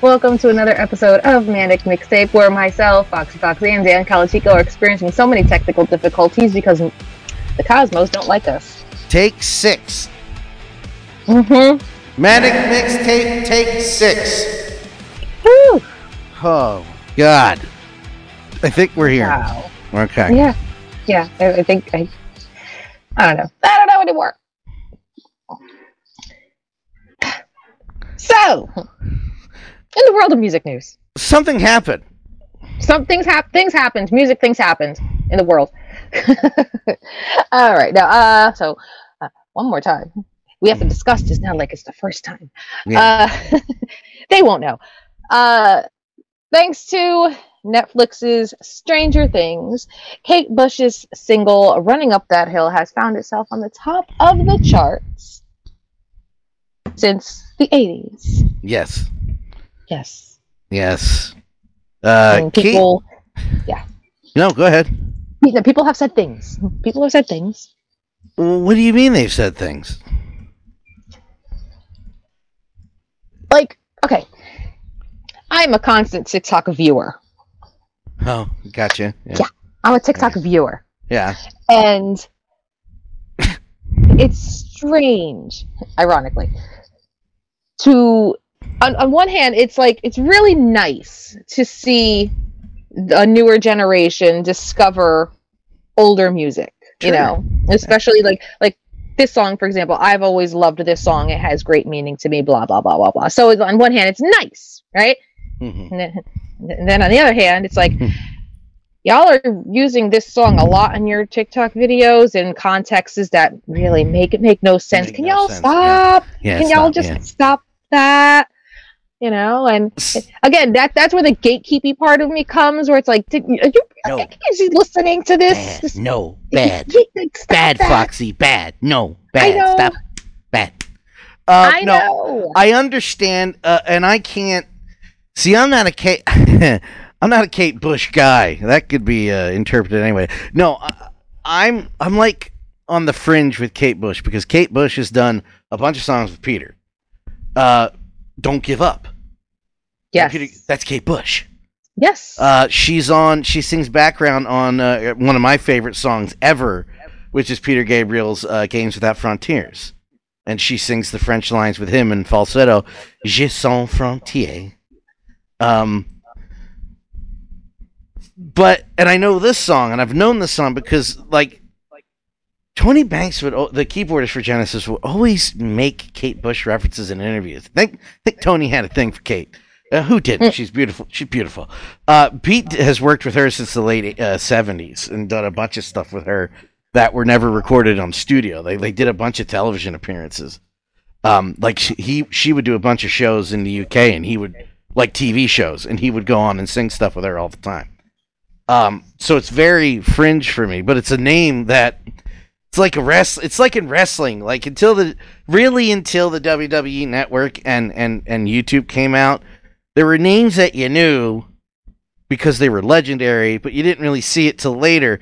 Welcome to another episode of Manic Mixtape, where myself, Foxy Foxy, and Dan Calachico are experiencing so many technical difficulties because the Cosmos don't like us. Take six. Mm-hmm. Manic mixtape. Take six. Woo! Oh God. I think we're here. Wow. Okay. Yeah. Yeah. I, I think I. I don't know. I don't know anymore. So, in the world of music news, Something happened. some things hap- things happened. Music things happened in the world. All right. Now, uh, so uh, one more time, we have to discuss this now, like it's the first time. Yeah. Uh, they won't know. Uh, thanks to Netflix's Stranger Things, Kate Bush's single "Running Up That Hill" has found itself on the top of the charts since the '80s. yes. Yes, Yes. Uh, Kate- people, no, go ahead. people have said things. People have said things. What do you mean they've said things? Like, okay, I'm a constant TikTok viewer. Oh, gotcha. Yeah. Yeah. I'm a TikTok viewer. Yeah. and it's strange ironically to on, on one hand it's like it's really nice to see a newer generation discover older music you know especially like like this song for example i've always loved this song it has great meaning to me blah blah blah blah blah so on one hand it's nice right Mhm. and then, and then on the other hand, it's like Hmm. y'all are using this song a lot in your TikTok videos in contexts that really make it make no sense. Make Can no y'all sense, stop? Yeah. Can it's y'all just yeah. stop that? You know, and again, that that's where the gatekeeping part of me comes, where it's like, did, are you, No. is he listening to this? Bad. This- No. Bad. Stop Bad, that. Foxy. Bad. No. Bad. Stop. Bad. Uh, I no. know. I understand, uh, and I can't see. I'm not a Kate. I'm not a Kate Bush guy. That could be uh, interpreted anyway. No, I, I'm. I'm like on the fringe with Kate Bush because Kate Bush has done a bunch of songs with Peter. Uh, don't give up. Yes. Peter- that's Kate Bush. yes. Uh, she's on. She sings background on uh, one of my favorite songs ever, which is Peter Gabriel's uh, "Games Without Frontiers," and she sings the French lines with him in falsetto. Je sans frontier. Um, but and I know this song, and I've known this song because like. Tony Banks would the keyboardist for Genesis would always make Kate Bush references in interviews. I think, I think Tony had a thing for Kate. Uh, who didn't? She's beautiful. She's beautiful. Uh, Pete has worked with her since the late uh, 70s and done a bunch of stuff with her that were never recorded on studio. They, they did a bunch of television appearances. Um, like she, he, she would do a bunch of shows in the UK and he would, like TV shows, and he would go on and sing stuff with her all the time. Um, so it's very fringe for me, but it's a name that it's like a rest. It's like in wrestling, like until the really until the WWE network and and and YouTube came out, there were names that you knew because they were legendary, but you didn't really see it till later.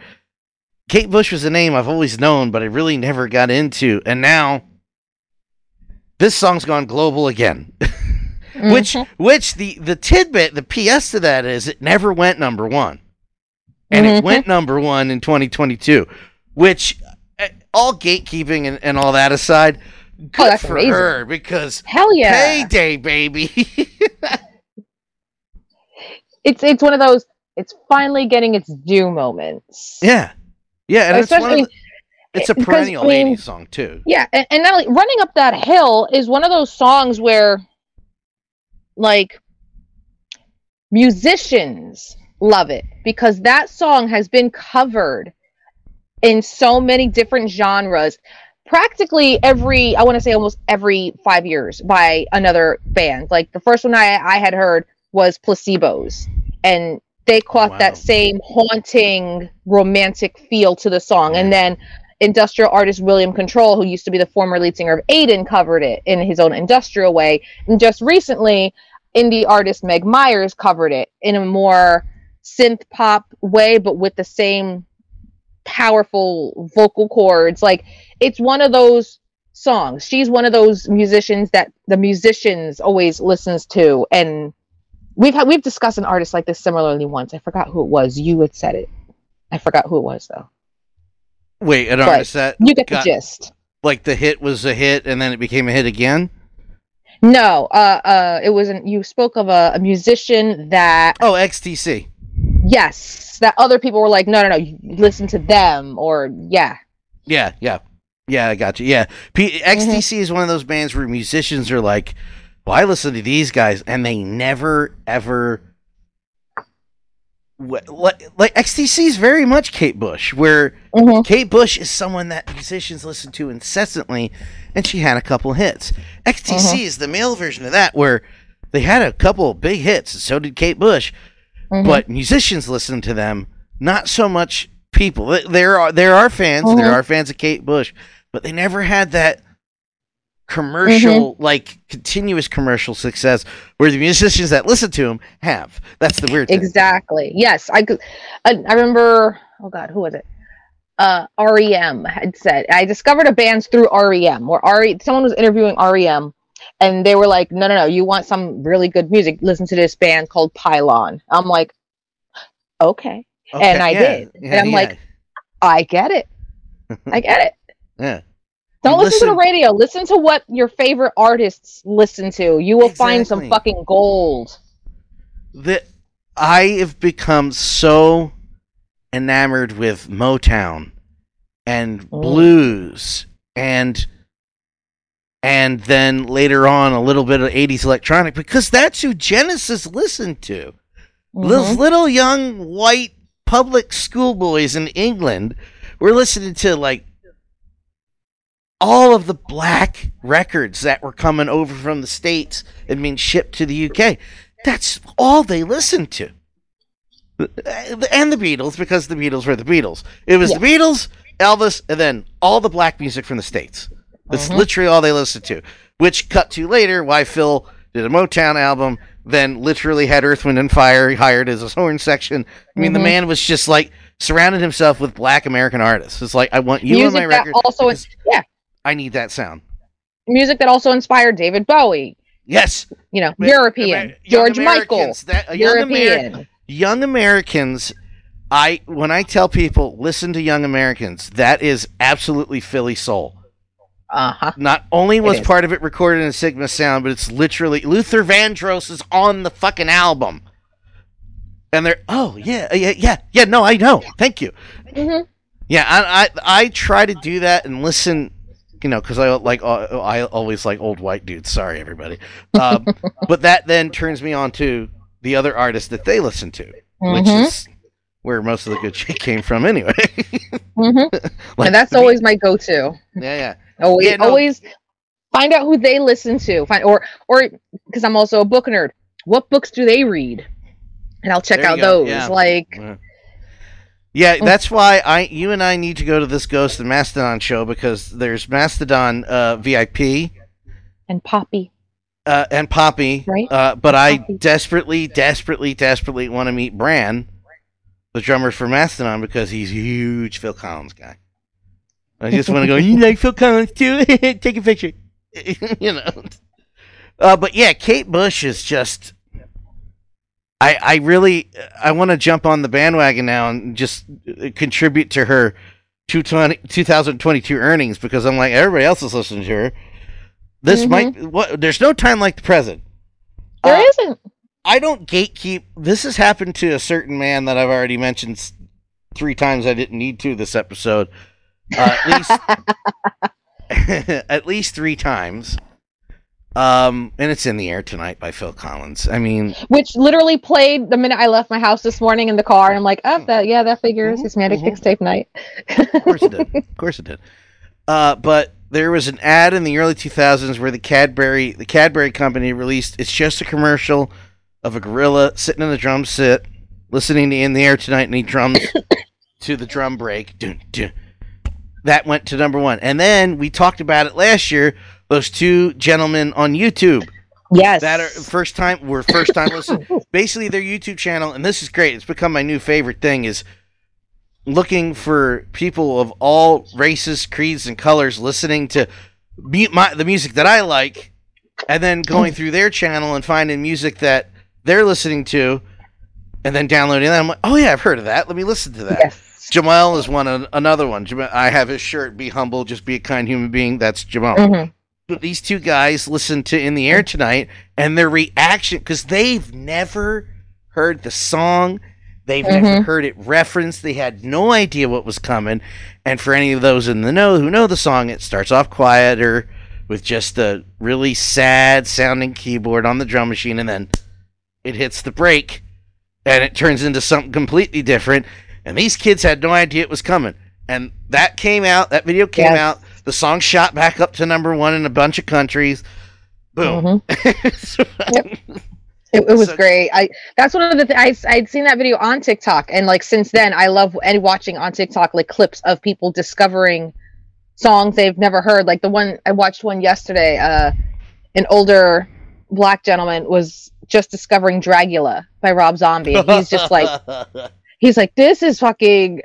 Kate Bush was a name I've always known, but I really never got into, and now this song's gone global again. which Mhm. which the the tidbit, the PS to that is it never went number one, and Mhm. it went number one in 2022. Which eh, all gatekeeping and, and all that aside, good Oh, for amazing. her because hell yeah. payday, baby. it's it's one of those it's finally getting its due moments. Yeah, yeah, and it's Especially- the, it's a perennial I mean- ladies song too. yeah and, and not only running up that hill is one of those songs where like musicians love it because that song has been covered in so many different genres. Practically every i want to say almost every five years by another band. Like the first one i i had heard was Placebo's. And they caught Wow. that same haunting romantic feel to the song. And then industrial artist william control who used to be the former lead singer of aiden covered it in his own industrial way. And just recently indie artist meg myers covered it in a more synth pop way but with the same powerful vocal chords like it's one of those songs. She's one of those musicians that the musicians always listens to, and we've had we've discussed an artist like this similarly once. I forgot who it was. You had said it. I forgot who it was though. Wait, an But artist that You get got- the gist. like the hit was a hit and then it became a hit again. No, uh, uh, it wasn't. You spoke of a, a musician that Oh, XTC. yes, that other people were like, no, no, no, listen to them, or yeah, Yeah, yeah, yeah. I got you. Yeah, P- Mm-hmm. XTC is one of those bands where musicians are like, "Well, I listen to these guys," and they never ever. Like, like XTC is very much Kate Bush, where Mhm. Kate Bush is someone that musicians listen to incessantly, and she had a couple hits. XTC Mm-hmm. is the male version of that, where they had a couple big hits, and so did Kate Bush. Mhm. But musicians listen to them, not so much people. There are there are fans, there Mhm. are fans of Kate Bush, but they never had that commercial Mm-hmm. like continuous commercial success where the musicians that listen to them have. That's the weird thing. Exactly. Yes, I. I, I remember. Oh God, who was it? Uh, REM had said. I discovered a band through REM, where RE someone was interviewing REM, and they were like, "No, no, no! You want some really good music? Listen to this band called Pylon." I'm like, "Okay, and I did. And I'm like, I get it. I get it." yeah. Don't You listen, to the radio. Listen to what your favorite artists listen to. You will find some fucking gold. that I have become so enamored with Motown and Mm. blues and and then later on a little bit of 80s electronic because that's who Genesis listened to. Those Mhm. little young white public schoolboys in England were listening to like all of the black records that were coming over from the states and being shipped to the UK. That's all they listened to. And the Beatles, because the Beatles were the Beatles. It was Yeah. the Beatles, Elvis, and then all the black music from the states. That's Mhm. literally all they listened to. Which cut to later why Phil did a Motown album, then literally had Earth, Wind, and Fire hired as his horn section. I mean, the Mhm. man was just like surrounded himself with black American artists. It's like, I want you music on my record. also yeah, I need that sound. music that also inspired David Bowie. Yes. You know, European Amer- George Michael, That, uh, European. young Americans. I when I tell people listen to Young Americans, that is absolutely Philly soul. Uh huh. Not only was part of it recorded in Sigma Sound, but it's literally Luther Vandross is on the fucking album. And they're oh yeah yeah yeah yeah no I know thank you hmm yeah I I, I try to do that and listen you know because I like uh, I always like old white dudes sorry everybody um, but that then turns me on to the other artists that they listen to which Mhm. is where most of the good shit came from anyway hmm Like and that's always my go-to. Yeah yeah Always, Yeah, no. always find out who they listen to. Find or or because I'm also a book nerd. What books do they read? And I'll check out go, those. yeah. Like, Yeah. Yeah, that's why I, you and I need to go to this Ghost and Mastodon show because there's Mastodon uh, VIP and Poppy. uh, and Poppy, Right. Uh, but I Poppy. desperately, desperately, desperately want to meet Brann, the drummer for Mastodon, because he's a huge Phil Collins guy. I just want to go. You like Phil Collins too? Take a picture. you know. Uh, but yeah, Kate Bush is just. I I really I want to jump on the bandwagon now and just uh, contribute to her 220 2022 earnings because I'm like everybody else is listening to her. This Mhm. might what there's no time like the present. There Uh, not I don't gatekeep. This has happened to a certain man that I've already mentioned three times. I didn't need to this episode. Uh, at least at least three times. Um, and it's in the air tonight by Phil Collins. I mean, Which literally played the minute I left my house this morning in the car, and I'm like, oh, that yeah, that figures. It's Manic mhm. Mixtape night. of course it did. Of course it did. Uh, but there was an ad in the early 2000s where the Cadbury the Cadbury company released. It's just a commercial of a gorilla sitting in the drum sit, listening to "In the Air Tonight," and he drums to the drum break. Dun, dun. That went to number one, and then we talked about it last year. Those two gentlemen on YouTube Yes. that are first time were first time listen basically their youtube channel and this is great it's become my new favorite thing is looking for people of all races creeds and colors listening to my, the music that I like, and then going through their channel and finding music that they're listening to, and then downloading that. I'm like, oh yeah, I've heard of that. Let me listen to that. Yes. Jamal is one another one. I have his shirt. Be humble, just be a kind human being. That's Jamal. Mhm. But these two guys listened to In the Air tonight, and their reaction because they've never heard the song, they've never Mhm. heard it referenced. They had no idea what was coming. And for any of those in the know who know the song, it starts off quieter with just a really sad sounding keyboard on the drum machine, and then it hits the break, and it turns into something completely different. And these kids had no idea it was coming. And that came out. That video came Yes. out. The song shot back up to number one in a bunch of countries. Boom. Mhm. It, it was So- great. I that's one of the th- I I'd seen that video on TikTok, and like since then, I love and watching on TikTok like clips of people discovering songs they've never heard. Like the one I watched one yesterday. Uh, an older black gentleman was just discovering Dragula by Rob Zombie, and he's just like he's like this is fucking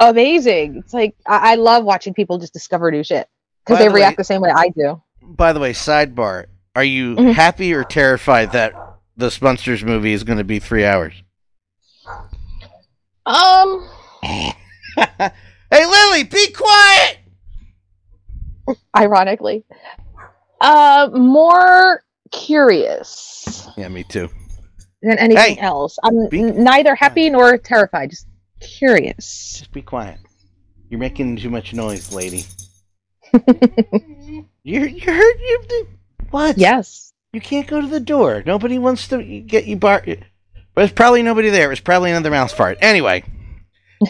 amazing. It's like I, I love watching people just discover new shit because they the way- react the same way I do. By the way, sidebar: Are you Mhm. happy or terrified that the Munsters movie is going to be three hours? Um. hey, Lily, be quiet. ironically. Uh, more curious Yeah, me too. than anything Hey, else. I'm be- neither happy nor terrified, just curious. Just be quiet. You're making too much noise, lady. You're you heard you what? yes. You can't go to the door. Nobody wants to get you bar. There's probably nobody there. It was probably another mouse fart. Anyway,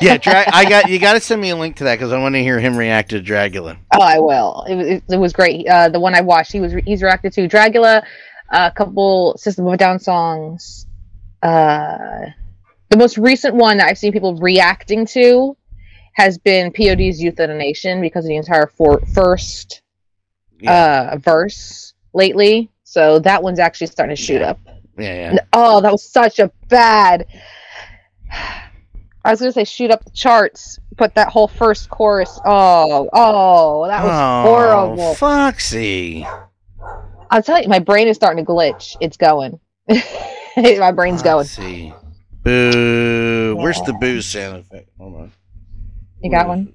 yeah, Dra- I got you. Got to send me a link to that because I want to hear him react to Dragula. Oh, I will. It was it, was great. Uh, the one I watched, he was he's reacted to Dragula, a couple System of a Down songs. Uh, the most recent one that I've seen people reacting to has been POD's "Youth of the Nation" because of the entire for- first Yeah, uh verse lately. So that one's actually starting to shoot Yeah. up. yeah, yeah. Oh, that was such a bad. I was gonna say shoot up the charts, but that whole first chorus. Oh, oh, that was oh, horrible. Foxy. I'll tell you, my brain is starting to glitch. It's going. my brain's going. Foxy. Boo. Where's the boo sound effect? Hold on. You got one?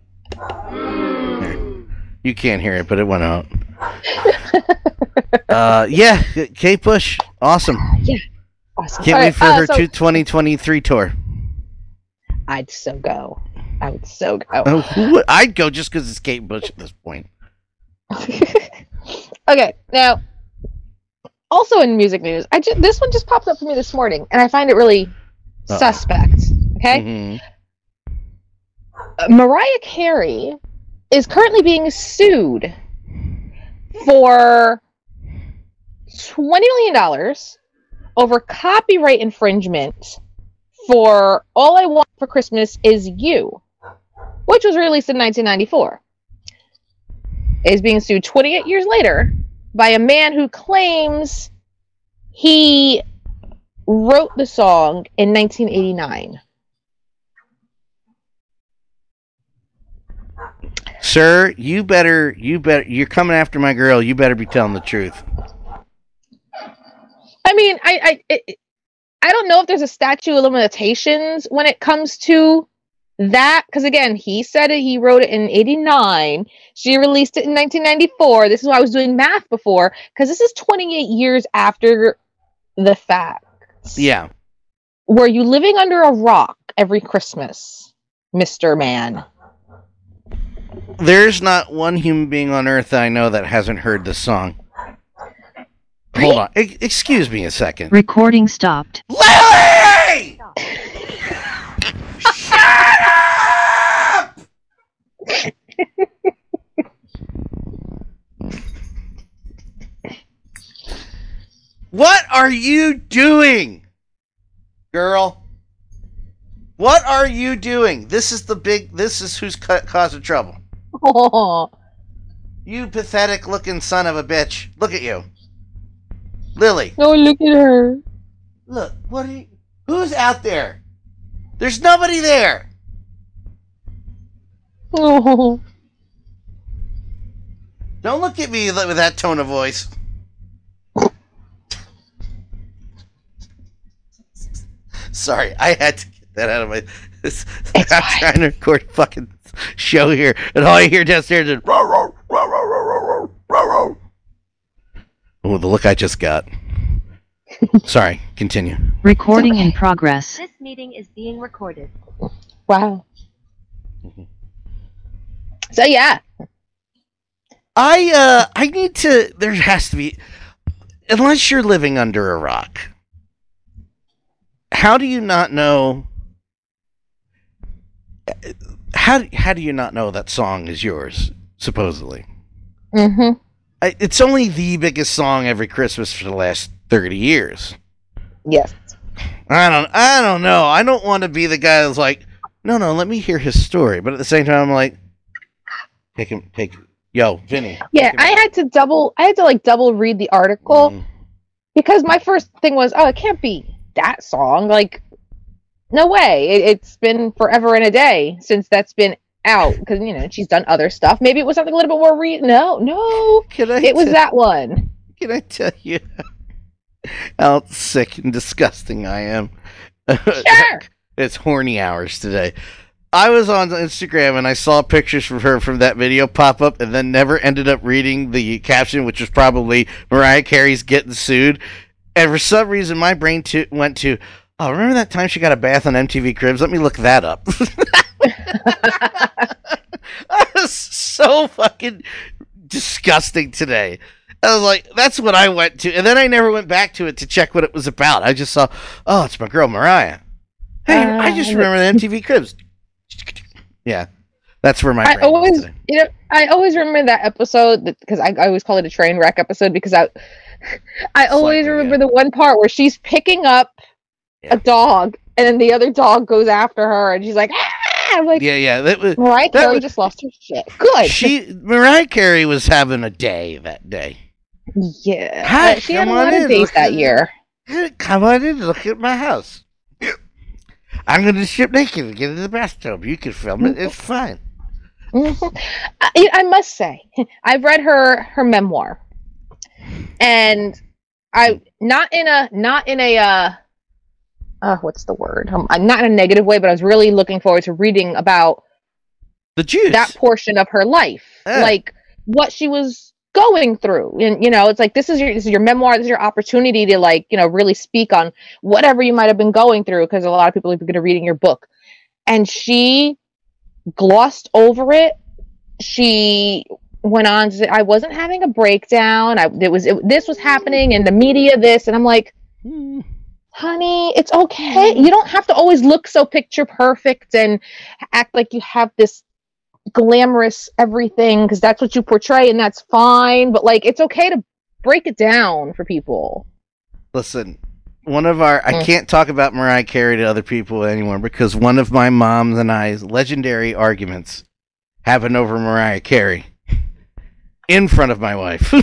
There. You can't hear it, but it went out. uh, yeah, Kate Bush, awesome. Yeah. Awesome. Can't All wait right, for uh, her so 2023 tour. I'd so go. I would so go. Oh, who would- I'd go just because it's Kate Bush at this point. okay, now, also in music news, I ju- this one just popped up for me this morning, and I find it really Uh-oh. Suspect. Okay, Mhm. Uh, Mariah Carey is currently being sued for twenty million dollars over copyright infringement for "All I Want for Christmas Is You," which was released in 1994. Is being sued 28 years later by a man who claims he wrote the song in 1989. Sir, you better, you better, you're coming after my girl. You better be telling the truth. I mean, I I it, I don't know if there's a statute of limitations when it comes to that because again, he said it. He wrote it in '89. She released it in 1994. This is why I was doing math before because this is 28 years after the fact. Yeah. Were you living under a rock every Christmas, Mister Man? There's not one human being on earth that I know that hasn't heard this song. Hold on. E- excuse me a second. Recording stopped. Lily! Shut up! what are you doing, girl? What are you doing? This is the big. This is who's ca- causing trouble. Oh, You pathetic looking son of a bitch. Look at you. Lily, no! Look at her. look. What are you. Who's out there? There's nobody there. Oh, Don't look at me with that tone of voice. Sorry, I had to get that out of my. I'm fine. trying to record a fucking show here, and all I hear downstairs is row, row, row, row, row, row, row, row. Oh, the look I just got. Sorry, continue. Recording in progress. This meeting is being recorded. Wow. Mm-hmm. So yeah. I uh I need to there has to be unless you're living under a rock. How do you not know how how do you not know that song is yours supposedly? I, it's only the biggest song every Christmas for the last 30 years. yes. I don't I don't know. I don't want to be the guy that's like, "No, no, let me hear his story." But at the same time I'm like, take him take Yo, Vinny. Yeah, I out. had to double. I had to like double read the article Mm. because my first thing was, oh, it can't be that song. Like, no way. It, it's been forever and a day since that's been out because you know she's done other stuff. Maybe it was something a little bit more re. No, no, Can I it was that one. Can I tell you how sick and disgusting I am? Sure. it's horny hours today. I was on Instagram and I saw pictures from her from that video pop up and then never ended up reading the caption, which was probably Mariah Carey's getting sued. And for some reason, my brain to- went to, oh, remember that time she got a bath on MTV Cribs? Let me look that up. I was so fucking disgusting today. I was like, that's what I went to. And then I never went back to it to check what it was about. I just saw, oh, it's my girl Mariah. Hey, I just Uh, remember the MTV Cribs. Yeah, that's where my I always, you know, I always remember that episode because I, I always call it a train wreck episode because I, I always Slightly, remember yeah. the one part where she's picking up Yeah. a dog and then the other dog goes after her and she's like, ah! I'm like, Yeah, yeah. That was, Mariah that Carey was- just lost her shit. Good. she Mariah Carey was having a day that day. yeah. Hi, she had a lot of days that at- year. Come on in, look at my house. I'm gonna strip naked and get in the bathtub. You can film it. It's fine. Mhm. I, I must say, I've read her her memoir, and I not in a not in a uh, uh what's the word? Um, I'm not in a negative way, but I was really looking forward to reading about The juice. that portion of her life, Yeah. like what she was going through, and you know, it's like this is your this is your memoir, this is your opportunity to like you know really speak on whatever you might have been going through, because a lot of people are going to reading your book, and she glossed over it. She went on to say, I wasn't having a breakdown. I it was it, this was happening in the media this and I'm like, Mm. "Honey, it's okay. You don't have to always look so picture perfect and act like you have this glamorous everything because that's what you portray and that's fine, but like it's okay to break it down for people." Listen, one of our I Mm. can't talk about Mariah Carey to other people anymore because one of my mom's and I's legendary arguments happened over Mariah Carey in front of my wife.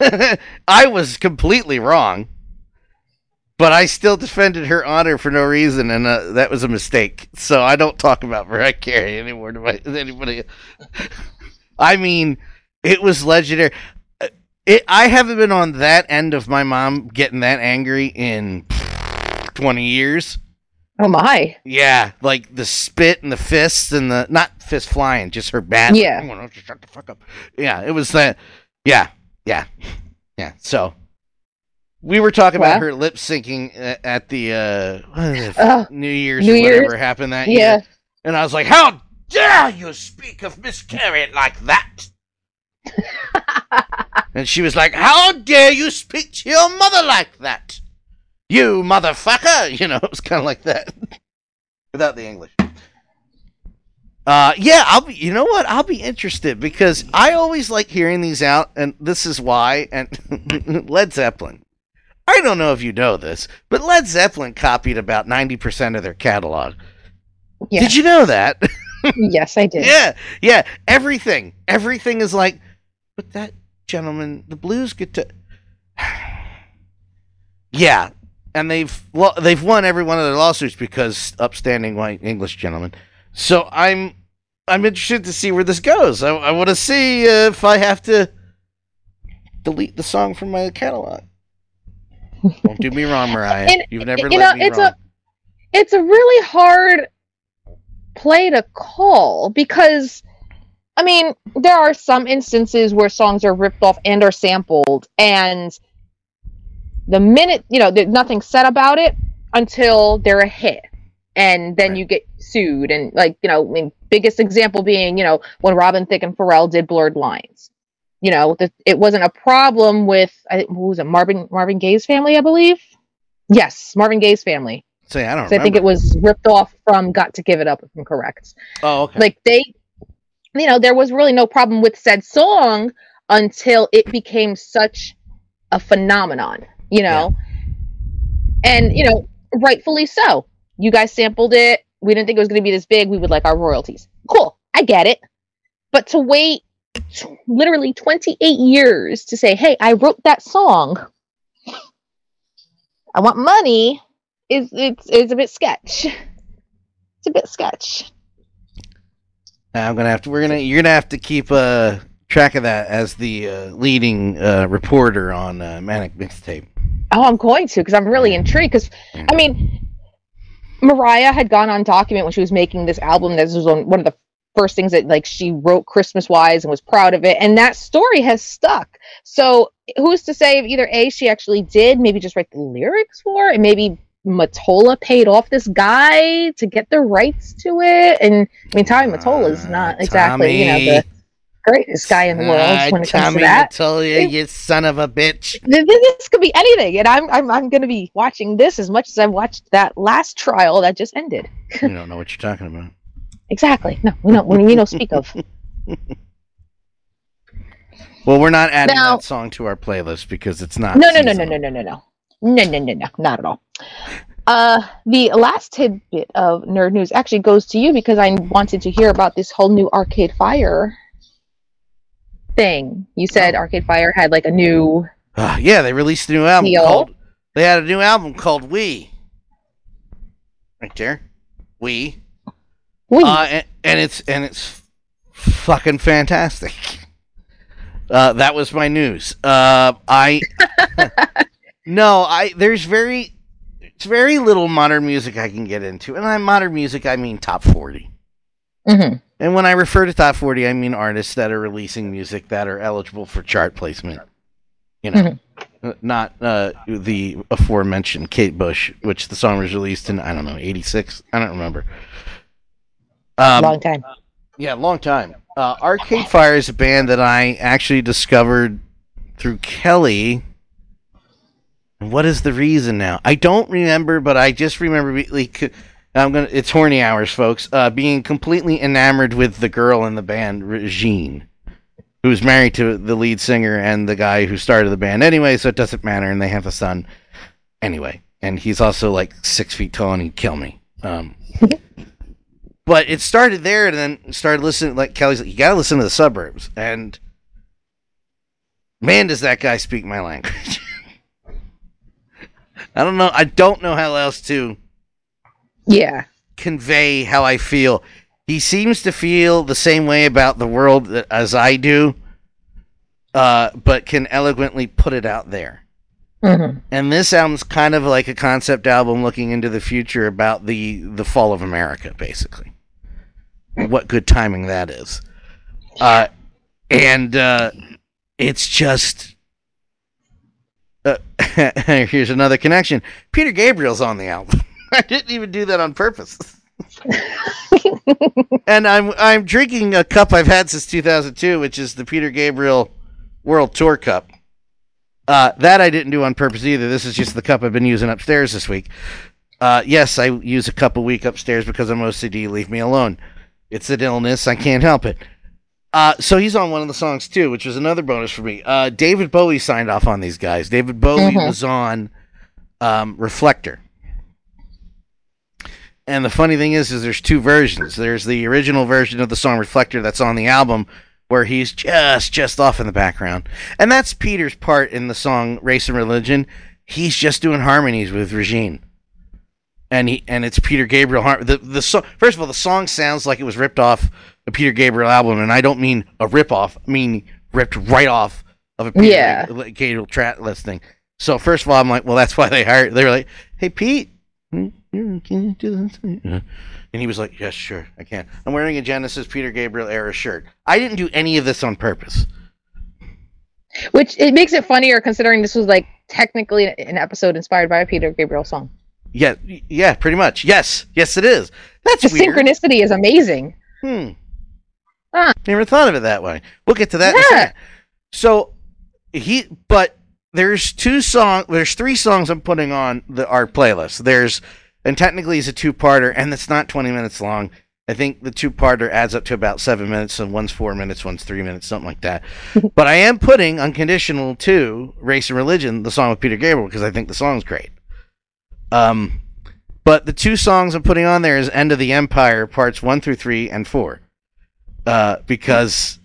I was completely wrong, but I still defended her honor for no reason, and uh, that was a mistake. So I don't talk about Mariah Carey anymore to, my, to anybody. I mean, it was legendary. Uh, It, I haven't been on that end of my mom getting that angry in 20 years. Oh my. Yeah, like the spit and the fists and the not fist flying, just her bat. Yeah. Like, "Oh, don't shut the fuck up. Yeah, it was that. Yeah, yeah, yeah. So we were talking about her lip syncing at the uh, what is it, Oh, New Year's New or Year's? whatever happened that yeah. year, and I was like, "How dare you speak of Miss Carey like that?" and she was like, "How dare you speak to your mother like that?" You motherfucker! You know, it was kind of like that, without the English. Uh, yeah, I'll be. You know what? I'll be interested because I always like hearing these out, and this is why. And Led Zeppelin. I don't know if you know this, but Led Zeppelin copied about ninety percent of their catalog. Yeah. Did you know that? yes, I did. yeah, yeah. Everything, everything is like, but that gentleman, the blues get to. yeah, and they've well, they've won every one of their lawsuits because upstanding white English gentlemen. So I'm I'm interested to see where this goes. I, I want to see if I have to delete the song from my catalog. Don't do me wrong, Mariah. And, You've never you let know, me it's wrong. a it's a really hard play to call because I mean, there are some instances where songs are ripped off and are sampled, and the minute you know, there's nothing said about it until they're a hit, and then Right. you get sued. And like you know, I mean, biggest example being you know when Robin Thicke and Pharrell did Blurred Lines. You know, the, it wasn't a problem with I think who was it Marvin Marvin Gaye's family, I believe. Yes, Marvin Gaye's family. Say, I don't So I think it was ripped off from Got to Give It Up, if I'm correct. Oh, okay. Like they, you know, there was really no problem with said song until it became such a phenomenon, you know? And, you know, rightfully so. You guys sampled it. We didn't think it was going to be this big. We would like our royalties. Cool. I get it. But to wait t- literally 28 years to say, hey, I wrote that song. I want money is it's is a bit sketch. It's a bit sketch. I'm gonna have to. We're gonna. You're gonna have to keep uh, track of that as the uh, leading uh, reporter on uh, Manic Mixtape. Oh, I'm going to because I'm really intrigued. Because I mean, Mariah had gone on document when she was making this album. This was one one of the first things that like she wrote Christmas wise and was proud of it. And that story has stuck. So who's to say if either a she actually did maybe just write the lyrics for, it, and maybe Mottola paid off this guy to get the rights to it. And I mean, Tommy Mottola is not Uh, exactly you know the greatest guy in the world Ah, when it comes to that. Mottola, you son of a bitch. Th- th- this could be anything, and I'm I'm I'm going to be watching this as much as I've watched that last trial that just ended. you don't know what you're talking about. Exactly. No, we know we know speak of. Well, we're not adding Now- that song to our playlist because it's not. No, no, no, no, no, no, no, no, no, no, no, no, not at all. Uh, the last tidbit of nerd news actually goes to you because I wanted to hear about this whole new Arcade Fire thing. You said Oh. Arcade Fire had like a new. Ah, yeah, they released a new album called. They had a new album called We. Right there, We. Wii. Uh, and, and it's and it's fucking fantastic. Uh, that was my news. Uh, I no, I there's very it's very little modern music I can get into, and by modern music I mean top forty. Hmm And when I refer to top forty, I mean artists that are releasing music that are eligible for chart placement. You know, Uh, not uh, the aforementioned Kate Bush, which the song was released in I don't know eighty six. I don't remember. Um, Long time. yeah, long time. Uh, Arcade Fire is a band that I actually discovered through Kelly. What is the reason now? I don't remember, but I just remember. be- Like, I'm gonna. It's horny hours, folks. Uh, being completely enamored with the girl in the band, Regine, who's married to the lead singer and the guy who started the band. Anyway, so it doesn't matter, and they have a son. Anyway, and he's also like six feet tall, and he'd kill me. Um, but it started there and then started listening like kelly's like you gotta listen to the suburbs and man does that guy speak my language i don't know i don't know how else to Yeah. convey how i feel he seems to feel the same way about the world as i do uh, but can eloquently put it out there hmm and this album's kind of like a concept album looking into the future about the the fall of America, basically. What good timing that is. Uh, and uh, it's just. Uh, here's another connection. Peter Gabriel's on the album. I didn't even do that on purpose. and I'm I'm drinking a cup I've had since 2002, which is the Peter Gabriel World Tour Cup. Uh, that I didn't do on purpose either. This is just the cup I've been using upstairs this week. Uh, yes, I use a cup a week upstairs because I'm OCD. Leave me alone. It's an illness. I can't help it. Uh, so he's on one of the songs too, which was another bonus for me. Uh, David Bowie signed off on these guys. David Bowie Mhm. was on um, Reflector. And the funny thing is, is there's two versions. There's the original version of the song Reflector that's on the album, where he's just just off in the background, and that's Peter's part in the song Race and Religion. He's just doing harmonies with Regine, and he and it's Peter Gabriel. Har- The the song first of all, the song sounds like it was ripped off a Peter Gabriel album, and I don't mean a rip off. I mean ripped right off of a Peter Yeah. Gabriel track listing. So first of all, I'm like, well, that's why they hired. They were like, hey Pete, hmm, can you do this? And he was like, yes, sure, I can. I'm wearing a Genesis Peter Gabriel era shirt. I didn't do any of this on purpose. Which it makes it funnier considering this was like technically an episode inspired by a Peter Gabriel song. Yeah, yeah, pretty much. Yes, yes, it is. That's The weird. synchronicity is amazing. Hmm. Huh. Never thought of it that way. We'll get to that in a Yeah. second. So he, but there's two songs. there's three songs I'm putting on the our playlist. There's, and technically it's a two-parter, and it's not 20 minutes long. I think the two-parter adds up to about seven minutes, and one's four minutes, one's three minutes, something like that. but I am putting unconditional to race and religion, the song with Peter Gabriel, because I think the song's great. Um, but the two songs I'm putting on there is End of the Empire, parts one through three and four. Uh, because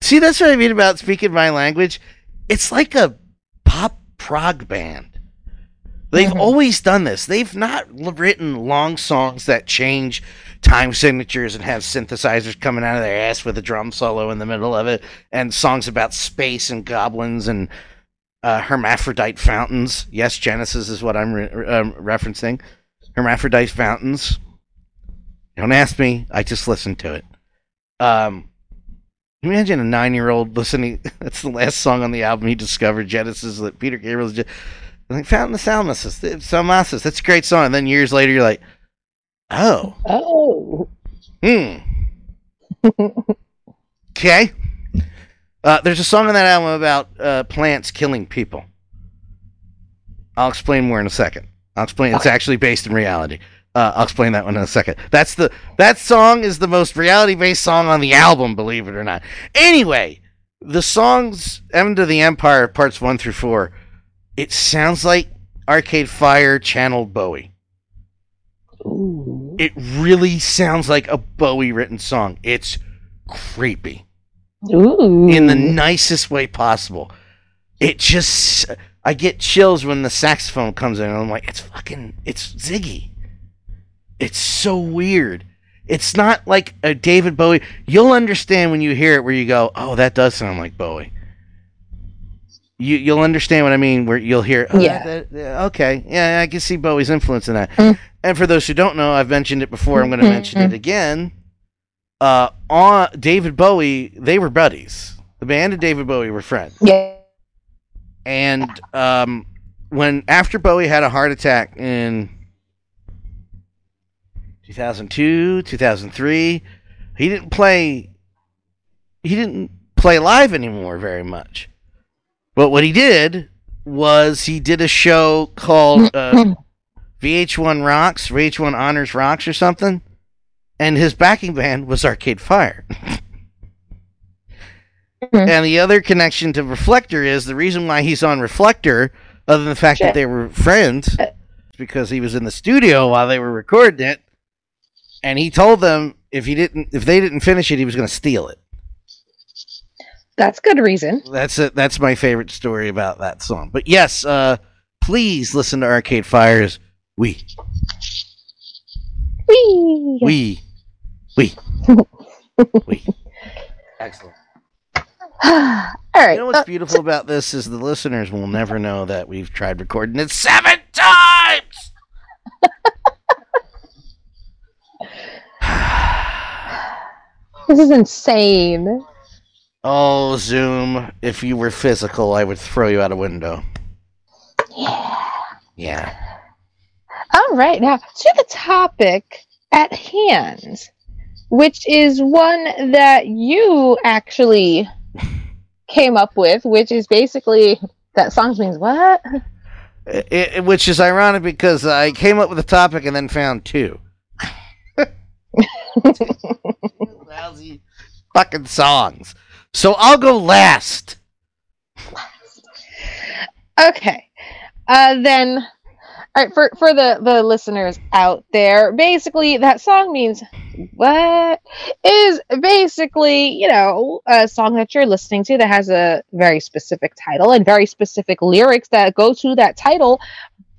see, that's what I mean about speaking my language. It's like a pop prog band. They've Mhm. always done this. They've not written long songs that change time signatures and have synthesizers coming out of their ass with a drum solo in the middle of it, and songs about space and goblins and uh, hermaphrodite fountains. Yes, Genesis is what I'm re- um, referencing. Hermaphrodite fountains. Don't ask me. I just listened to it. Um, imagine a nine-year-old listening. That's the last song on the album he discovered. Genesis that Peter Gabriel's just like Fountain of Salmacis. Salmacis. That's a great song. And then years later, you're like, oh, Oh. hmm. Okay. Uh, there's a song on that album about uh, plants killing people. I'll explain more in a second. I'll explain. It's actually based in reality. Uh, I'll explain that one in a second. That's the that song is the most reality based song on the album, believe it or not. Anyway, the songs "End of the Empire" parts one through four. It sounds like Arcade Fire channeled Bowie. Ooh. It really sounds like a Bowie written song. It's creepy Ooh. in the nicest way possible. It just I get chills when the saxophone comes in and I'm like, it's fucking it's Ziggy. It's so weird. It's not like a David Bowie. You'll understand when you hear it where you go, "Oh, that does sound like Bowie." You you'll understand what I mean where you'll hear, oh, Yeah. that- that- okay. Yeah, I can see Bowie's influence in that. Mm. And for those who don't know, I've mentioned it before. I'm going to mention it again. Uh, on David Bowie, they were buddies. The band and David Bowie were friends. Yeah. And um, when after Bowie had a heart attack in 2002, 2003, he didn't play. He didn't play live anymore very much. But what he did was he did a show called uh, VH1 Rocks, VH1 Honors Rocks, or something, and his backing band was Arcade Fire. and the other connection to Reflector is the reason why he's on Reflector, other than the fact that they were friends, because he was in the studio while they were recording it, and he told them if he didn't, if they didn't finish it, he was going to steal it. That's good reason. That's it. That's my favorite story about that song. But yes, uh, please listen to Arcade Fire's "We, Whee! We, We, We." Excellent. All right. You know what's uh, beautiful about this is the listeners will never know that we've tried recording it seven times. this is insane. Oh, Zoom! If you were physical, I would throw you out a window. Yeah. Yeah. All right. Now to the topic at hand, which is one that you actually came up with, which is basically that song means what? I- I- which is ironic because I came up with a topic and then found two. Lousy fucking songs. So I'll go last. Okay. Uh, then, all right, for, for the, the listeners out there, basically, that song means what is basically, you know, a song that you're listening to that has a very specific title and very specific lyrics that go to that title.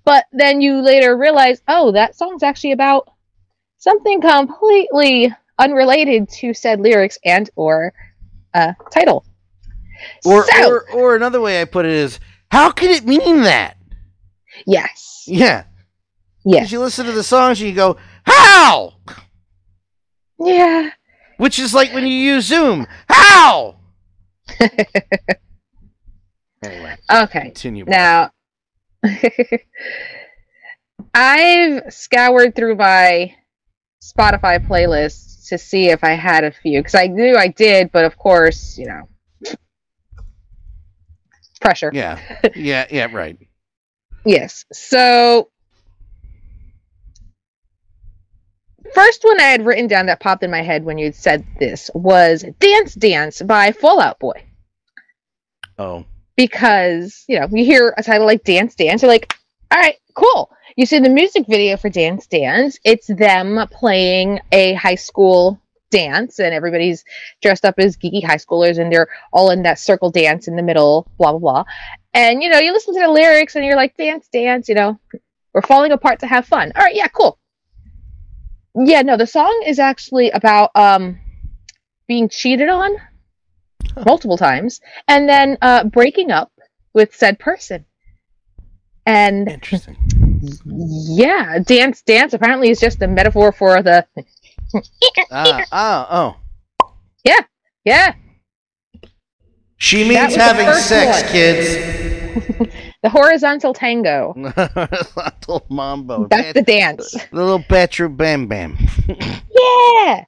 But then you later realize, oh, that song's actually about something completely unrelated to said lyrics and or uh, title. Or, So- or or another way I put it is, how could it mean that? Yes. Yeah. Yes. You listen to the songs and you go, how? Yeah. Which is like when you use Zoom. How? anyway, Okay. continue. Now, I've scoured through my Spotify playlists to see if I had a few because I knew I did, but of course, you know, pressure. Yeah. Yeah, yeah, right. Yes. So, first one I had written down that popped in my head when you said this was "Dance Dance" by Fall Out Boy. Oh. because you know you hear a title like dance dance you're like all right cool you see the music video for dance dance it's them playing a high school dance and everybody's dressed up as geeky high schoolers and they're all in that circle dance in the middle blah blah blah. And you know you listen to the lyrics and you're like dance dance you know. We're falling apart to have fun. All right yeah cool. Yeah no the song is actually about um being cheated on multiple times and then uh breaking up with said person. And Interesting. Yeah dance dance apparently is just a metaphor for the Ah, oh, oh. yeah yeah. She means having sex, one. kids. the horizontal tango Little mambo. that's the dance Little Petro Bam Bam. yeah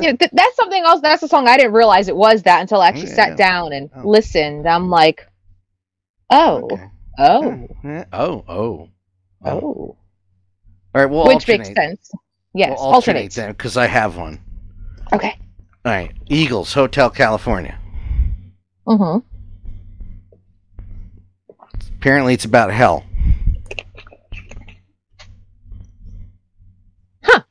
yeah, th- that's something else. That's a song I didn't realize it was that until I actually Yeah. sat down and Oh. listened. I'm like, oh, Okay. Oh, Yeah. Oh, oh. oh, All right, we'll which alternate. makes sense. Yes, We'll alternate alternates. them because I have one. Okay. All right, Eagles, Hotel California. Mm-hmm. Apparently, it's about hell. Huh.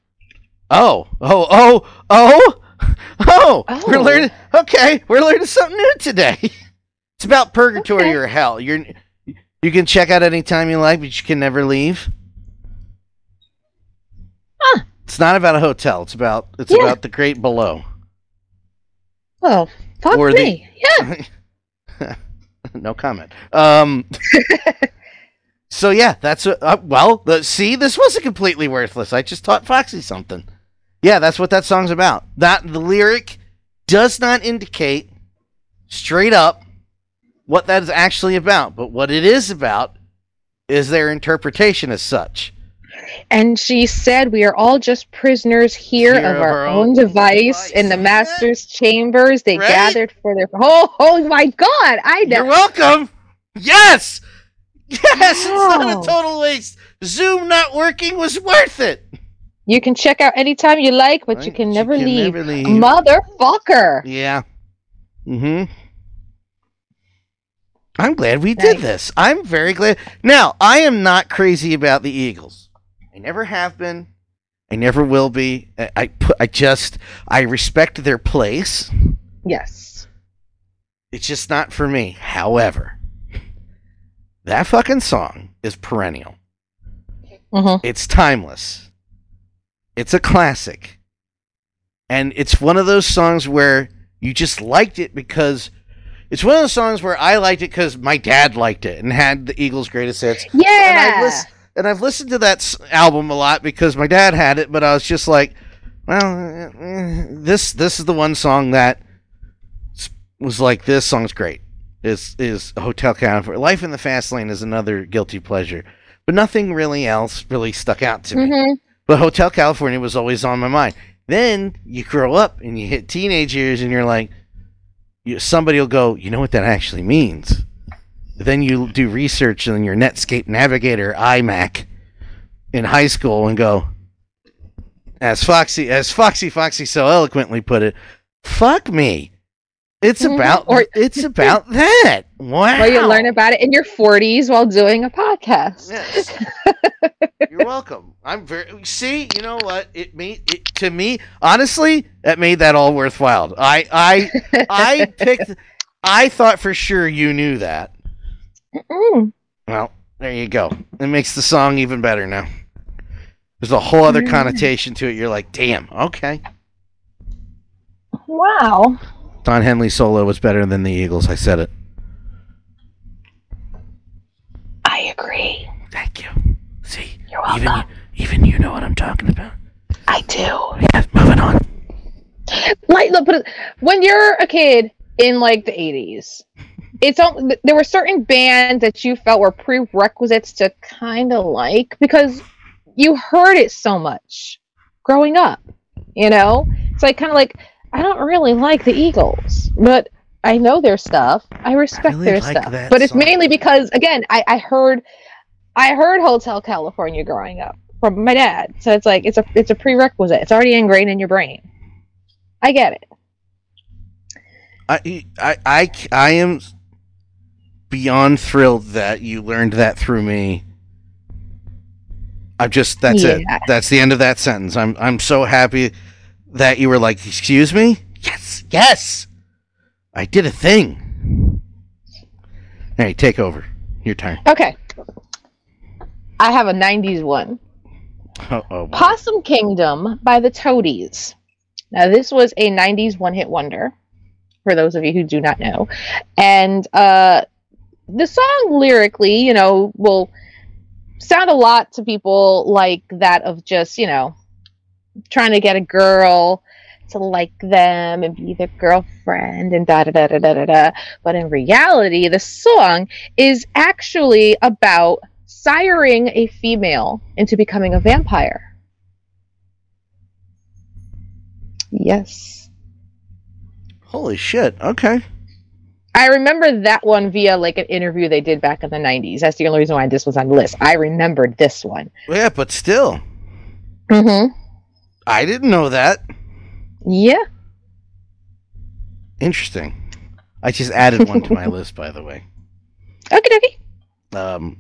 Oh, oh, oh, oh, oh! Oh. We're learning. Okay, we're learning something new today. It's about purgatory Okay. or hell. You're you can check out anytime you like, but you can never leave. Huh. It's not about a hotel. It's about it's Yeah. about the great below. Well, fuck Or the- Yeah. no comment. Um. so yeah, that's a, uh, well. The, see, this wasn't completely worthless. I just taught Foxy something. Yeah, that's what that song's about. That the lyric does not indicate straight up what that is actually about, but what it is about is their interpretation as such. And she said, "We are all just prisoners here, Here of our, own device, in the master's chambers. They Right? gathered for their oh, oh my God! I You're welcome. Yes. Yes, it's not a total waste. Zoom not working was worth it. You can check out anytime you like, but you can never leave, never leave. motherfucker." Yeah. Mm-hmm. I'm glad we did this. I'm very glad. Now, I am not crazy about the Eagles. I never have been. I never will be. I, I put. I just. I respect their place. Yes. It's just not for me. However, that fucking song is perennial. Mm-hmm. It's timeless. It's a classic. And it's one of those songs where you just liked it because it's one of those songs where I liked it because my dad liked it and had the Eagles' greatest hits. And Yeah. I've, lis- and I've listened to that album a lot because my dad had it, but I was just like, well, eh, this this is the one song that was like, this song's great. Is is Hotel California? Life in the Fast Lane is another guilty pleasure, but nothing really else really stuck out to me. Mhm. But Hotel California was always on my mind. Then you grow up and you hit teenage years, and you're like, somebody will go, you know what that actually means. Then you do research on your Netscape Navigator iMac in high school and go, as Foxy, as Foxy Foxy so eloquently put it, fuck me. It's Mhm. about Or- it's about that. Wow. Well, you learn about it in your 40s while doing a podcast. Yes. You're welcome. I'm very see. You know what? It made it to me. Honestly, that made that all worthwhile. I I I picked. I thought for sure you knew that. Mm. Well, there you go. It makes the song even better now. There's a whole other Mm. connotation to it. You're like, damn, okay. Wow. Don Henley solo was better than the Eagles. I said it. I agree. Thank you. See, You're even welcome. you, even you know what I'm talking about. I do. Yeah, moving on. like look, but when you're a kid in like the 80s it's all there were certain bands that you felt were prerequisites to kind of like because you heard it so much growing up you know it's like kind of like i don't really like the eagles but i know their stuff i respect really their like stuff but it's song. mainly because again I, I heard i heard hotel california growing up from my dad so it's like it's a it's a prerequisite it's already ingrained in your brain i get it I, I, I, I am beyond thrilled that you learned that through me. I'm just that's it. That's the end of that sentence. I'm I'm so happy that you were like, "Excuse me?" Yes. Yes. I did a thing. Hey, take over. Your turn. Okay. I have a 90s one. Oh, oh boy. Possum Kingdom by the Toadies. Now, this was a 90s one hit wonder, for those of you who do not know. And uh, the song lyrically, you know, will sound a lot to people like that of just, you know, trying to get a girl to like them and be their girlfriend and da da da da da da da. But in reality, the song is actually about siring a female into becoming a vampire. Yes. Holy shit. Okay. I remember that one via like an interview they did back in the 90s. That's the only reason why this was on the list. I remembered this one. Yeah, but still, Mm-hmm. I didn't know that. Yeah. Interesting. I just added one to my list, by the way. Okay, okay. Um,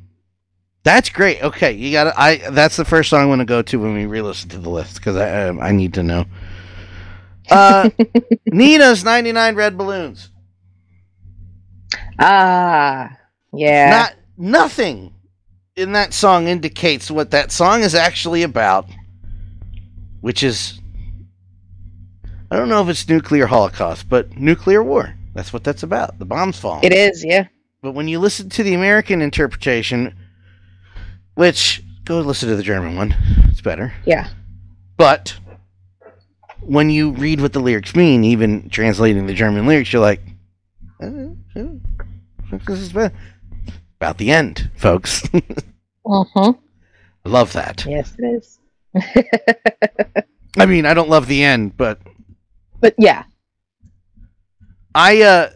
that's great. Okay, you got I. That's the first song I'm going to go to when we re-listen to the list because I um, I need to know. Uh, Nena's 99 red balloons. Ah. Yeah. Not nothing in that song indicates what that song is actually about, which is I don't know if it's nuclear holocaust, but nuclear war. That's what that's about. The bombs falling. it is, yeah. But when you listen to the American interpretation, which go listen to the German one, it's better. Yeah. But when you read what the lyrics mean, even translating the German lyrics, you're like, "Uh, this is about about the end, folks. uh huh. love that. Yes, it is. I mean, I don't love the end, but But yeah. I uh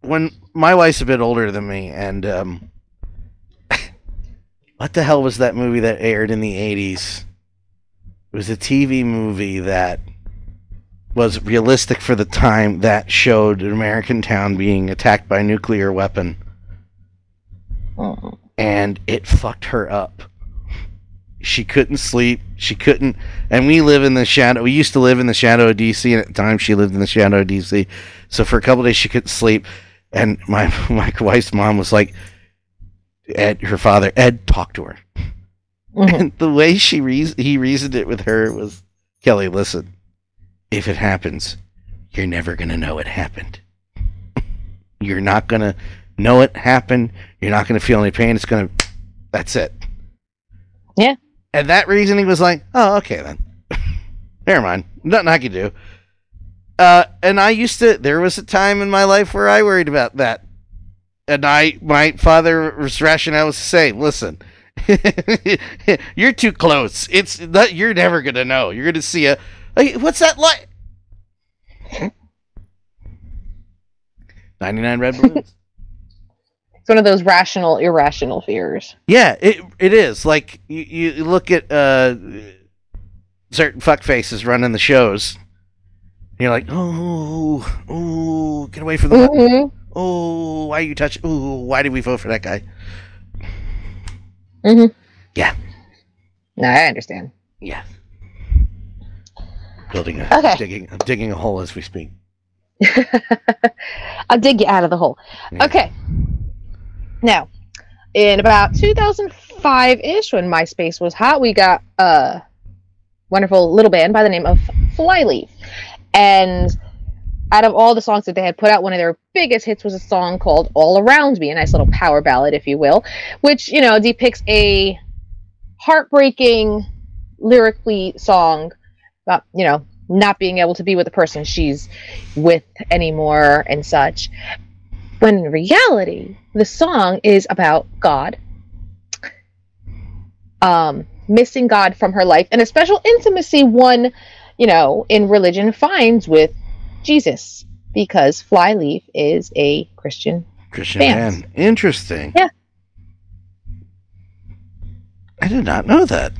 when my wife's a bit older than me and um what the hell was that movie that aired in the 80s? It was a TV movie that was realistic for the time that showed an American town being attacked by a nuclear weapon Mm. and it fucked her up. She couldn't sleep. She couldn't. And we live in the shadow. We used to live in the shadow of DC, and at the time she lived in the shadow of DC. So for a couple days she couldn't sleep. And my my wife's mom was like, Ed, her father, Ed, talk to her. Mhm. And the way she reas he reasoned it with her was, Kelly, listen, if it happens, you're never gonna know it happened. you're not gonna know it happened. You're not gonna feel any pain. It's gonna. That's it. Yeah. And that reasoning was like, oh, okay then. Never mind. Nothing I can do. Uh, and I used to. There was a time in my life where I worried about that. And I, my father was rational. I was to say, listen, you're too close. It's not, you're never gonna know. You're gonna see a. What's that like? Ninety nine red balloons. It's one of those rational, irrational fears. Yeah, it it is. Like you, you look at uh certain fuck faces running the shows. And you're like, oh, oh, get away from the. Mm-hmm. Oh, why are you touch? Oh, why did we vote for that guy? Mm-hmm. Yeah. No, I understand. Yeah. Building a Okay. digging I'm digging a hole as we speak. I'll dig you out of the hole. Yeah. Okay. Now, in about 2005 ish, when MySpace was hot, we got a wonderful little band by the name of Flyleaf. And out of all the songs that they had put out, one of their biggest hits was a song called All Around Me, a nice little power ballad, if you will, which, you know, depicts a heartbreaking, lyrically song about, you know, not being able to be with the person she's with anymore and such. When in reality, the song is about God. Um, missing God from her life and a special intimacy one, you know, in religion finds with Jesus because Flyleaf is a Christian. Christian band. Interesting. Yeah. I did not know that.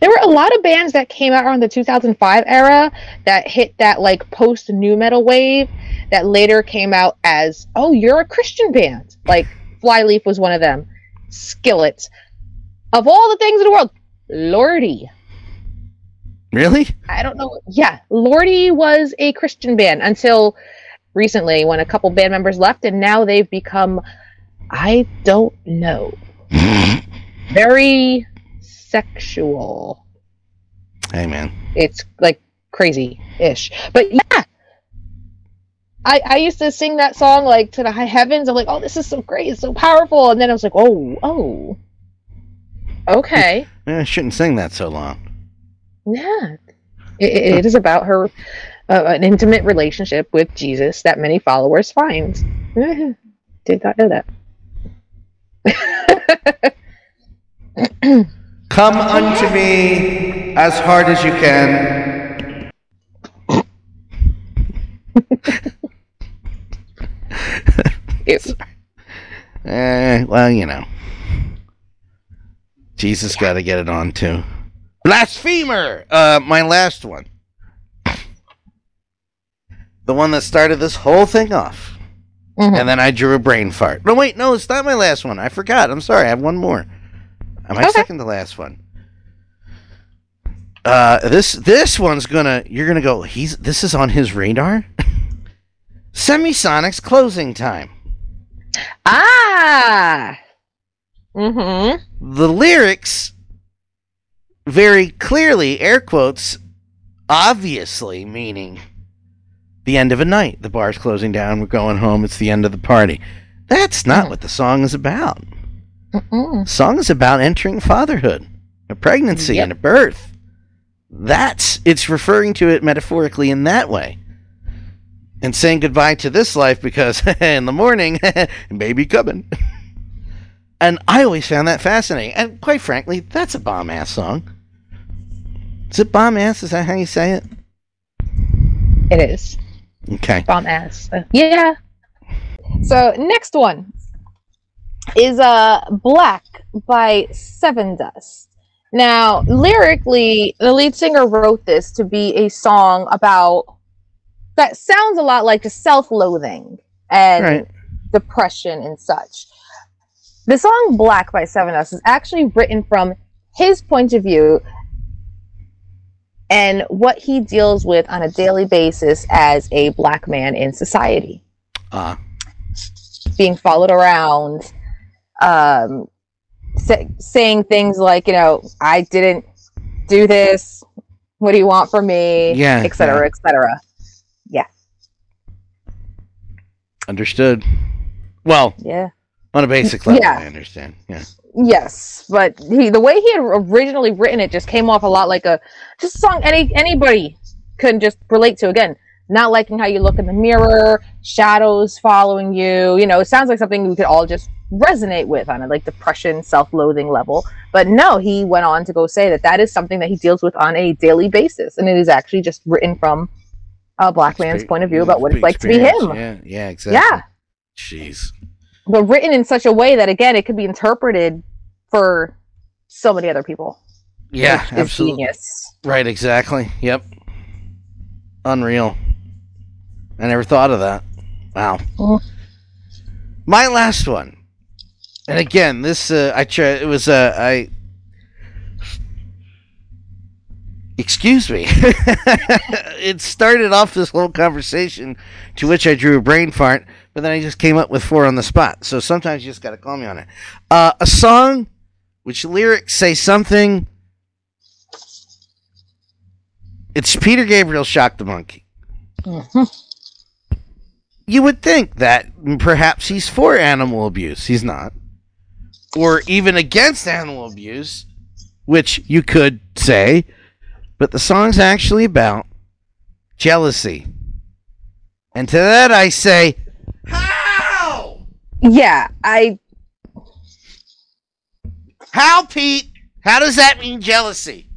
There were a lot of bands that came out around the 2005 era that hit that like post nu metal wave that later came out as, oh, you're a Christian band. Like Flyleaf was one of them. Skillet. Of all the things in the world, Lordy. Really? I don't know. Yeah, Lordy was a Christian band until recently when a couple band members left, and now they've become, I don't know, very sexual. hey, man. It's like crazy ish. But yeah. I, I used to sing that song like to the high heavens. I'm like, oh, this is so great, it's so powerful. And then I was like, oh, oh, okay. I shouldn't sing that so long. Yeah, it, it is about her uh, an intimate relationship with Jesus that many followers find. Did not know that. Come unto me as hard as you can. Ew. Eh, well, you know. Jesus got to get it on too. Blasphemer! Uh, my last one. The one that started this whole thing off. Mhm. And then I drew a brain fart. No, wait, no, it's not my last one. I forgot. I'm sorry. I have one more. Uh, I Okay. second to last one. Uh, this this one's gonna. You're gonna go. He's. This is on his radar. Semisonic's closing time. Ah. Mm-hmm. the lyrics very clearly air quotes obviously meaning the end of a night the bar's closing down we're going home it's the end of the party that's not Mhm. what the song is about Mm-mm. song is about entering fatherhood a pregnancy Yep. and a birth that's it's referring to it metaphorically in that way and saying goodbye to this life because in the morning baby coming and i always found that fascinating and quite frankly that's a bomb ass song is it bomb ass is that how you say it It is. okay bomb ass. Yeah. So next one is uh Black by Sevendust. Now, lyrically, the lead singer wrote this to be a song about that sounds a lot like just self-loathing and right depression and such. The song Black by Sevendust is actually written from his point of view and what he deals with on a daily basis as a black man in society. uh Being followed around, um, sa- saying things like, you know, I didn't do this. What do you want from me? Yeah, et cetera, yeah. et cetera. Yeah. understood well Yeah. on a basic level Yeah. i understand yeah Yes, but he the way he had originally written it just came off a lot like a just a song any anybody could just relate to. Again, not liking how you look in the mirror, shadows following you. You know, it sounds like something we could all just resonate with on a like depression, self-loathing level. But no, he went on to go say that that is something that he deals with on a daily basis, and it is actually just written from a black man's point of view about what it's like to be him. yeah yeah exactly Yeah. jeez But written in such a way that again, it could be interpreted for so many other people. yeah absolutely genius. Right, exactly. Yep. Unreal. I never thought of that. Wow. Mm. My last one. And again, this uh, I tried it was uh, I Excuse me. it started off this whole conversation to which I drew a brain fart, but then I just came up with four on the spot. So sometimes you just got to call me on it. Uh, a song which lyrics say something It's Peter Gabriel Shock the Monkey. Mhm. You would think that perhaps he's for animal abuse. He's not. Or even against animal abuse, which you could say, but the song's actually about jealousy. And to that I say, How? Yeah, I How, Pete? How does that mean jealousy?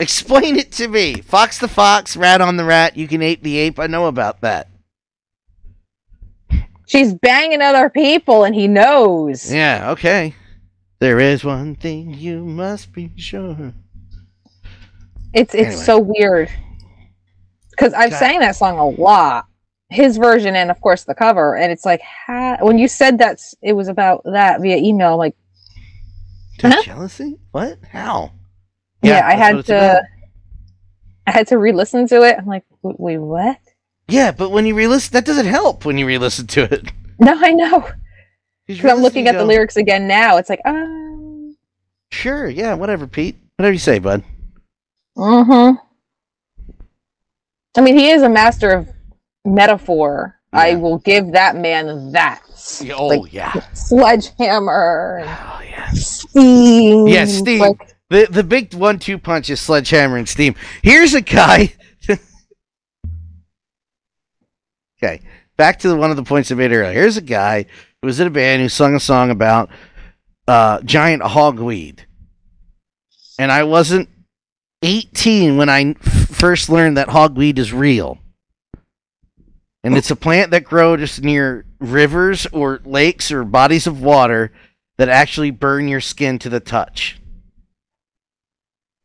Explain it to me. Fox the fox, rat on the rat, you can ape the ape. I know about that. She's banging other people and he knows. Yeah, okay. There is one thing you must be sure. It's it's Anyway. so weird. Cuz I've God. sang that song a lot. His version and of course the cover and it's like ha- when you said that it was about that via email I'm like Huh? jealousy? What? How? yeah, I had to about. I had to re-listen to it. I'm like wait what? Yeah, but when you re-listen, that doesn't help when you re-listen to it. No, I know. Cuz I'm looking at you the lyrics again now. It's like um Sure, yeah, whatever, Pete. Whatever you say, bud. Mhm. I mean, he is a master of metaphor. I will give that man that. Oh Like, yeah. sledgehammer Oh yeah. steam. Yeah, steam. Like, The the big one two punch is sledgehammer and steam. Here's a guy. Okay, back to one of the points I made earlier. Here's a guy who was in a band who sung a song about uh, giant hogweed, and I wasn't 18 when I first learned that hogweed is real. And it's a plant that grows just near rivers or lakes or bodies of water that actually burn your skin to the touch.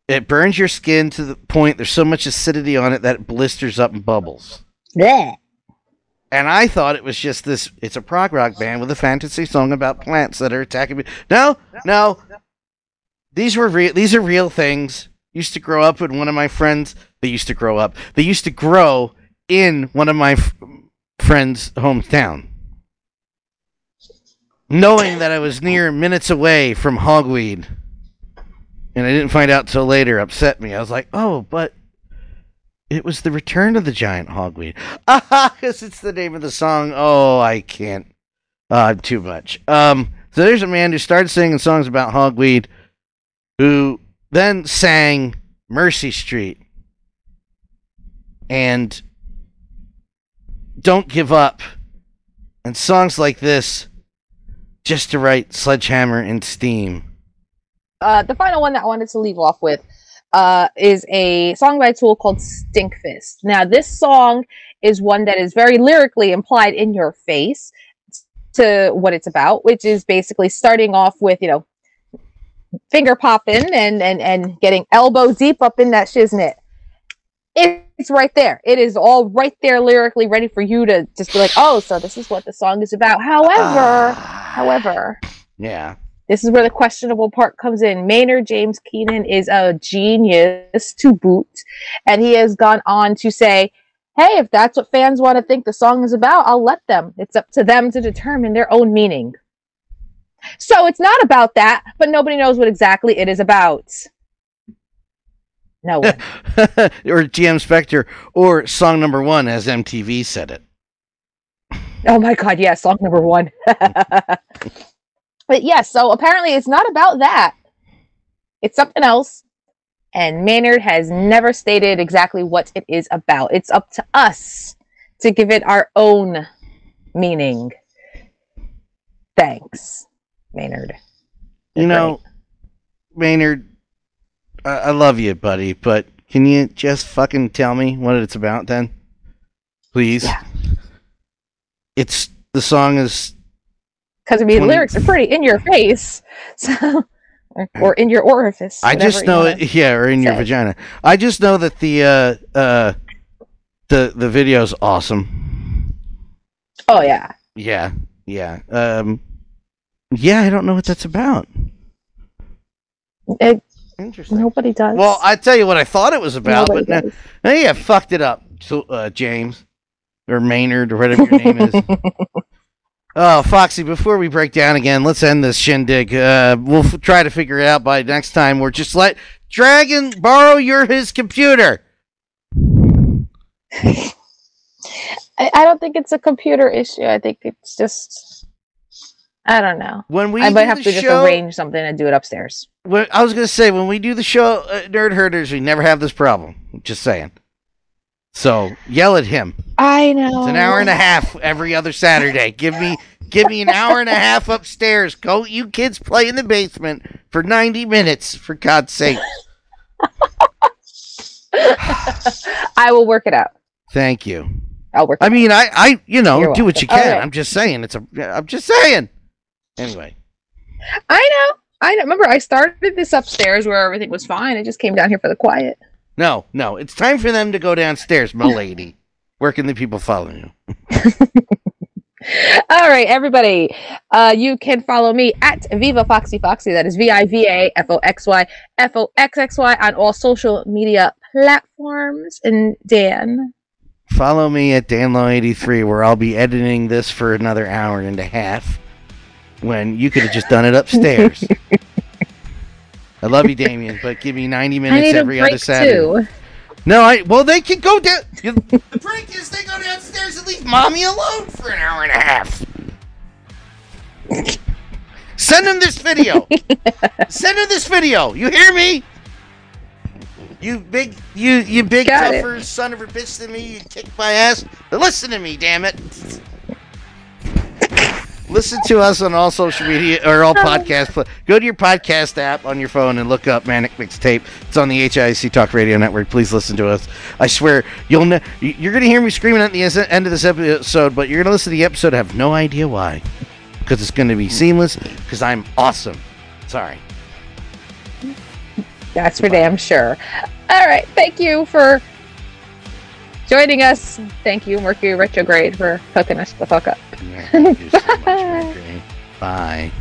It burns your skin to the point there's so much acidity on it that it blisters up and bubbles. bleh. And I thought it was just this it's a prog rock band with a fantasy song about plants that are attacking me. No, no. These were real these are real things. Used to grow up with one of my friends. They used to grow up. They used to grow in one of my f- friends' hometown. Knowing that I was near minutes away from hogweed. And I didn't find out till later upset me. I was like, "Oh, but it was the return of the giant hogweed." Ah, because it's the name of the song. Oh, I can't. Uh, too much. Um, so there's a man who started singing songs about hogweed, who then sang Mercy Street and Don't Give Up and songs like this just to write Sledgehammer and Steam. Uh, the final one that I wanted to leave off with uh, is a song by Tool called Stinkfist. Now, this song is one that is very lyrically implied in your face to what it's about, which is basically starting off with, you know, finger popping and, and, and getting elbow deep up in that shiznit. It's right there. It is all right there lyrically ready for you to just be like, oh, so this is what the song is about. However, Ah, however, yeah. This is where the questionable part comes in. Maynard James Keenan is a genius to boot, and he has gone on to say, "Hey, if that's what fans want to think the song is about, I'll let them. It's up to them to determine their own meaning." So it's not about that, but nobody knows what exactly it is about. No one. or GM Spectre, or song number one, as MTV said it. Oh my god, yeah, song number one. but yes, so apparently it's not about that. It's something else. And Maynard has never stated exactly what it is about. It's up to us to give it our own meaning. Thanks, Maynard. You know, Maynard, I, I love you, buddy, but can you just fucking tell me what it's about then? Please. Yeah. It's the song is Because I mean, the 20 lyrics are pretty in your face, so or, in your orifice. I just know it yeah, or in your vagina. I just know that the uh uh the the video's awesome. Oh yeah, Yeah. Yeah. Um yeah, I don't know what that's about. It- Interesting. nobody does. Well, I tell you what I thought it was about, Nobody but no, does. Hey, I fucked it up, so, uh, James or Maynard or whatever your name is. Oh, Foxy! Before we break down again, let's end this shindig. Uh, we'll f- try to figure it out by next time, We're just let Dragon borrow your his computer. I, I don't think it's a computer issue. I think it's just I don't know. When we I might have to just arrange something and do it upstairs. when- I was gonna say when we do the show, uh, Nerd Herders, we never have this problem. Just saying. So yell at him. I know. It's an hour and a half every other Saturday. Give me give me an hour and a half upstairs. Go you kids play in the basement for 90 minutes for God's sake. I will work it out. Thank you. I'll work. It I mean, I I you know, You're do what you can. I'm just saying it's a I'm just saying. Anyway, I know. I know. Remember, I started this upstairs where everything was fine. I just came down here for the quiet. No, no, it's time for them to go downstairs, my lady. Where can the people follow you? All right, everybody. Uh, you can follow me at Viva Foxy Foxy. That is V I V A F O X Y F O X X Y on all social media platforms. And Dan, Follow me at danlow83 where I'll be editing this for another hour and a half when you could have just done it upstairs. I love you, Damien, but give me 90 I minutes every other Saturday. too. No, I well they can go down. the break is they go downstairs and leave mommy alone for an hour and a half. Send him this video. Send him this video. You hear me? You big, you you big Got it. tougher son of a bitch than me. You kick my ass. But listen to me, damn it. Listen to us on all social media or all podcast. Go to your podcast app on your phone and look up Manic Mixtape. It's on the HIC Talk Radio Network. Please listen to us. I swear you'll ne- you- you're gonna hear me screaming at the end of this episode, but you're gonna listen to the episode have no idea why, because it's gonna be seamless. Because I'm awesome. Sorry. That's for damn sure. All right. Thank you for joining us. Thank you, Mercury Retrograde, for hooking us the fuck up. You so much. Bye.